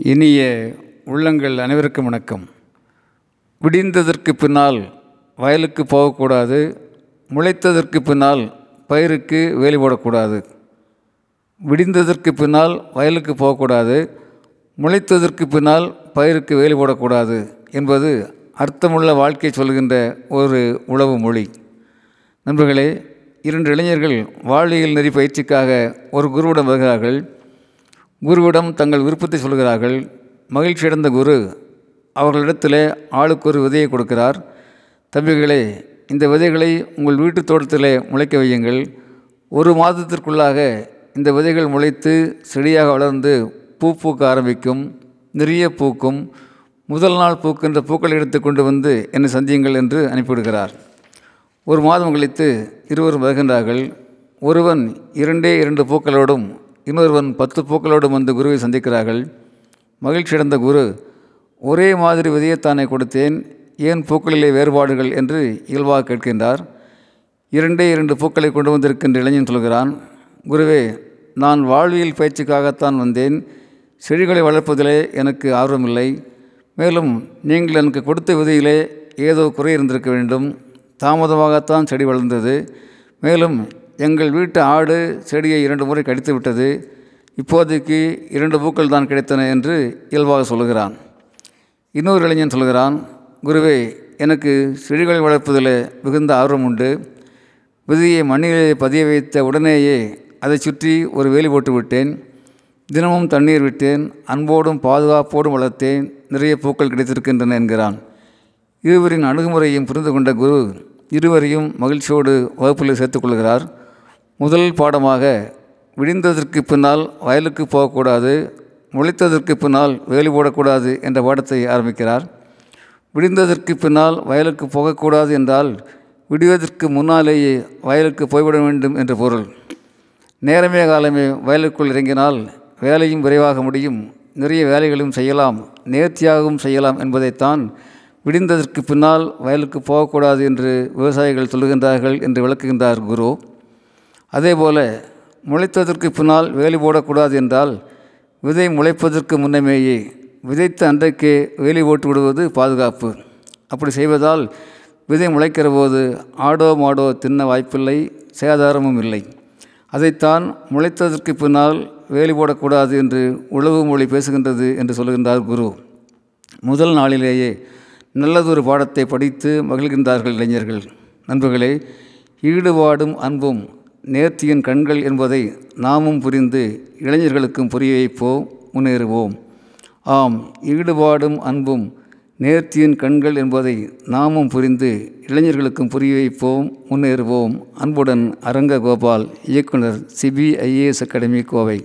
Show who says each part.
Speaker 1: இனிய உள்ளங்கள் அனைவருக்கும் வணக்கம். விடிந்ததற்கு பின்னால் வயலுக்கு போகக்கூடாது முளைத்ததற்கு பின்னால் பயிருக்கு வேலி போடக்கூடாது. விடிந்ததற்கு பின்னால் வயலுக்கு போகக்கூடாது முளைத்ததற்கு பின்னால் பயிருக்கு வேலி போடக்கூடாது என்பது அர்த்தமுள்ள வாழ்க்கை சொல்கின்ற ஒரு உளவு மொழி. நண்பர்களே இரண்டு இளைஞர்கள் வாழ்வியல் நெறி பயிற்சிக்காக ஒரு குருவிடம் வருகிறார்கள். குருவிடம் தங்கள் விருப்பத்தை சொல்கிறார்கள். மகிழ்ச்சியடைந்த குரு அவர்களிடத்தில் ஆளுக்கு ஒரு விதையை கொடுக்கிறார். தம்பிகளே இந்த விதைகளை உங்கள் வீட்டு தோட்டத்தில் முளைக்க வையுங்கள். ஒரு மாதத்திற்குள்ளாக இந்த விதைகள் முளைத்து செடியாக வளர்ந்து பூ பூக்க ஆரம்பிக்கும். நிறைய பூக்கும். முதல் நாள் பூக்கின்ற பூக்களை எடுத்து கொண்டு வந்து என்னை சந்தியுங்கள் என்று அனுப்பிவிடுகிறார். ஒரு மாதம் கழித்து இருவரும் வருகின்றார்கள். ஒருவன் இரண்டே இரண்டு பூக்களோடும் இன்னொருவன் பத்து பூக்களோடும் வந்து குருவை சந்திக்கிறார்கள். மகிழ்ச்சியடைந்த குரு ஒரே மாதிரி விதையைத்தானே கொடுத்தேன் ஏன் பூக்களிலே வேறுபாடுகள்? என்று இயல்பாக கேட்கின்றார். இரண்டே இரண்டு பூக்களை கொண்டு வந்திருக்கின்ற இளைஞன் சொல்கிறான் குருவே நான் வாழ்வியல் பயிற்சிக்காகத்தான் வந்தேன் செடிகளை வளர்ப்பதிலே எனக்கு ஆர்வமில்லை. மேலும் நீங்கள் எனக்கு கொடுத்த விதையிலே ஏதோ குறை இருந்திருக்க வேண்டும். தாமதமாகத்தான் செடி வளர்ந்தது. மேலும் எங்கள் வீட்டு ஆடு செடியை இரண்டு முறை கடித்து விட்டது. இப்போதைக்கு இரண்டு பூக்கள் தான் கிடைத்தன என்று இயல்பாக சொல்கிறான் இன்னொரு இளைஞன் சொல்கிறான் குருவே எனக்கு செடிகளை வளர்ப்பதில் மிகுந்த ஆர்வம் உண்டு. விதியை மண்ணிலே பதிய வைத்த உடனேயே அதை சுற்றி ஒரு வேலி போட்டு விட்டேன். தினமும் தண்ணீர் விட்டேன். அன்போடும் பாதுகாப்போடும் வளர்த்தேன். நிறைய பூக்கள் கிடைத்திருக்கின்றன என்கிறான். இருவரின் அணுகுமுறையும் புரிந்து கொண்ட குரு இருவரையும் மகிழ்ச்சியோடு வகுப்பில் சேர்த்துக்கொள்கிறார் முதல் பாடமாக விடிந்ததற்கு பின்னால் வயலுக்கு போகக்கூடாது முளைத்ததற்கு பின்னால் வேலி போடக்கூடாது என்ற பாடத்தை ஆரம்பிக்கிறார். விடிந்ததற்கு பின்னால் வயலுக்கு போகக்கூடாது என்றால் விடுவதற்கு முன்னாலேயே வயலுக்கு போய்விட வேண்டும் என்று பொருள். நேரமே காலமே வயலுக்குள் இறங்கினால் வேலையும் விரைவாக முடியும் நிறைய வேலைகளும் செய்யலாம் நேர்த்தியாகவும் செய்யலாம் என்பதைத்தான் விடிந்ததற்கு பின்னால் வயலுக்கு போகக்கூடாது என்று விவசாயிகள் சொல்லுகின்றார்கள் என்று விளக்குகின்றார் குரு. அதேபோல முளைத்ததற்கு பின்னால் வேலி போடக்கூடாது என்றால் விதை முளைப்பதற்கு முன்னமேயே விதைத்த அன்றைக்கே வேலி போட்டு விடுவது பாதுகாப்பு. அப்படி செய்வதால் விதை முளைக்கிற போது ஆடோ மாடோ தின்ன வாய்ப்பில்லை சேதாரமும் இல்லை. அதைத்தான் முளைத்ததற்கு பின்னால் வேலி போடக்கூடாது என்று உழவு மொழி பேசுகின்றது என்று சொல்லுகின்றார் குரு. முதல் நாளிலேயே நல்லதொரு பாடத்தை படித்து மகிழ்கின்றார்கள் இளைஞர்கள். நண்பர்களே ஈடுபாடும் அன்பும் நேர்த்தியின் கண்கள் என்பதை நாமும் புரிந்து இளைஞர்களுக்கும் புரிய வைப்போம் முன்னேறுவோம். ஆம் ஈடுபாடும் அன்பும் நேர்த்தியின் கண்கள் என்பதை நாமும் புரிந்து இளைஞர்களுக்கும் புரிய வைப்போம் முன்னேறுவோம். அன்புடன் அரங்க கோபால் இயக்குனர் சிபிஐஏஎஸ் அகாடமி கோவை.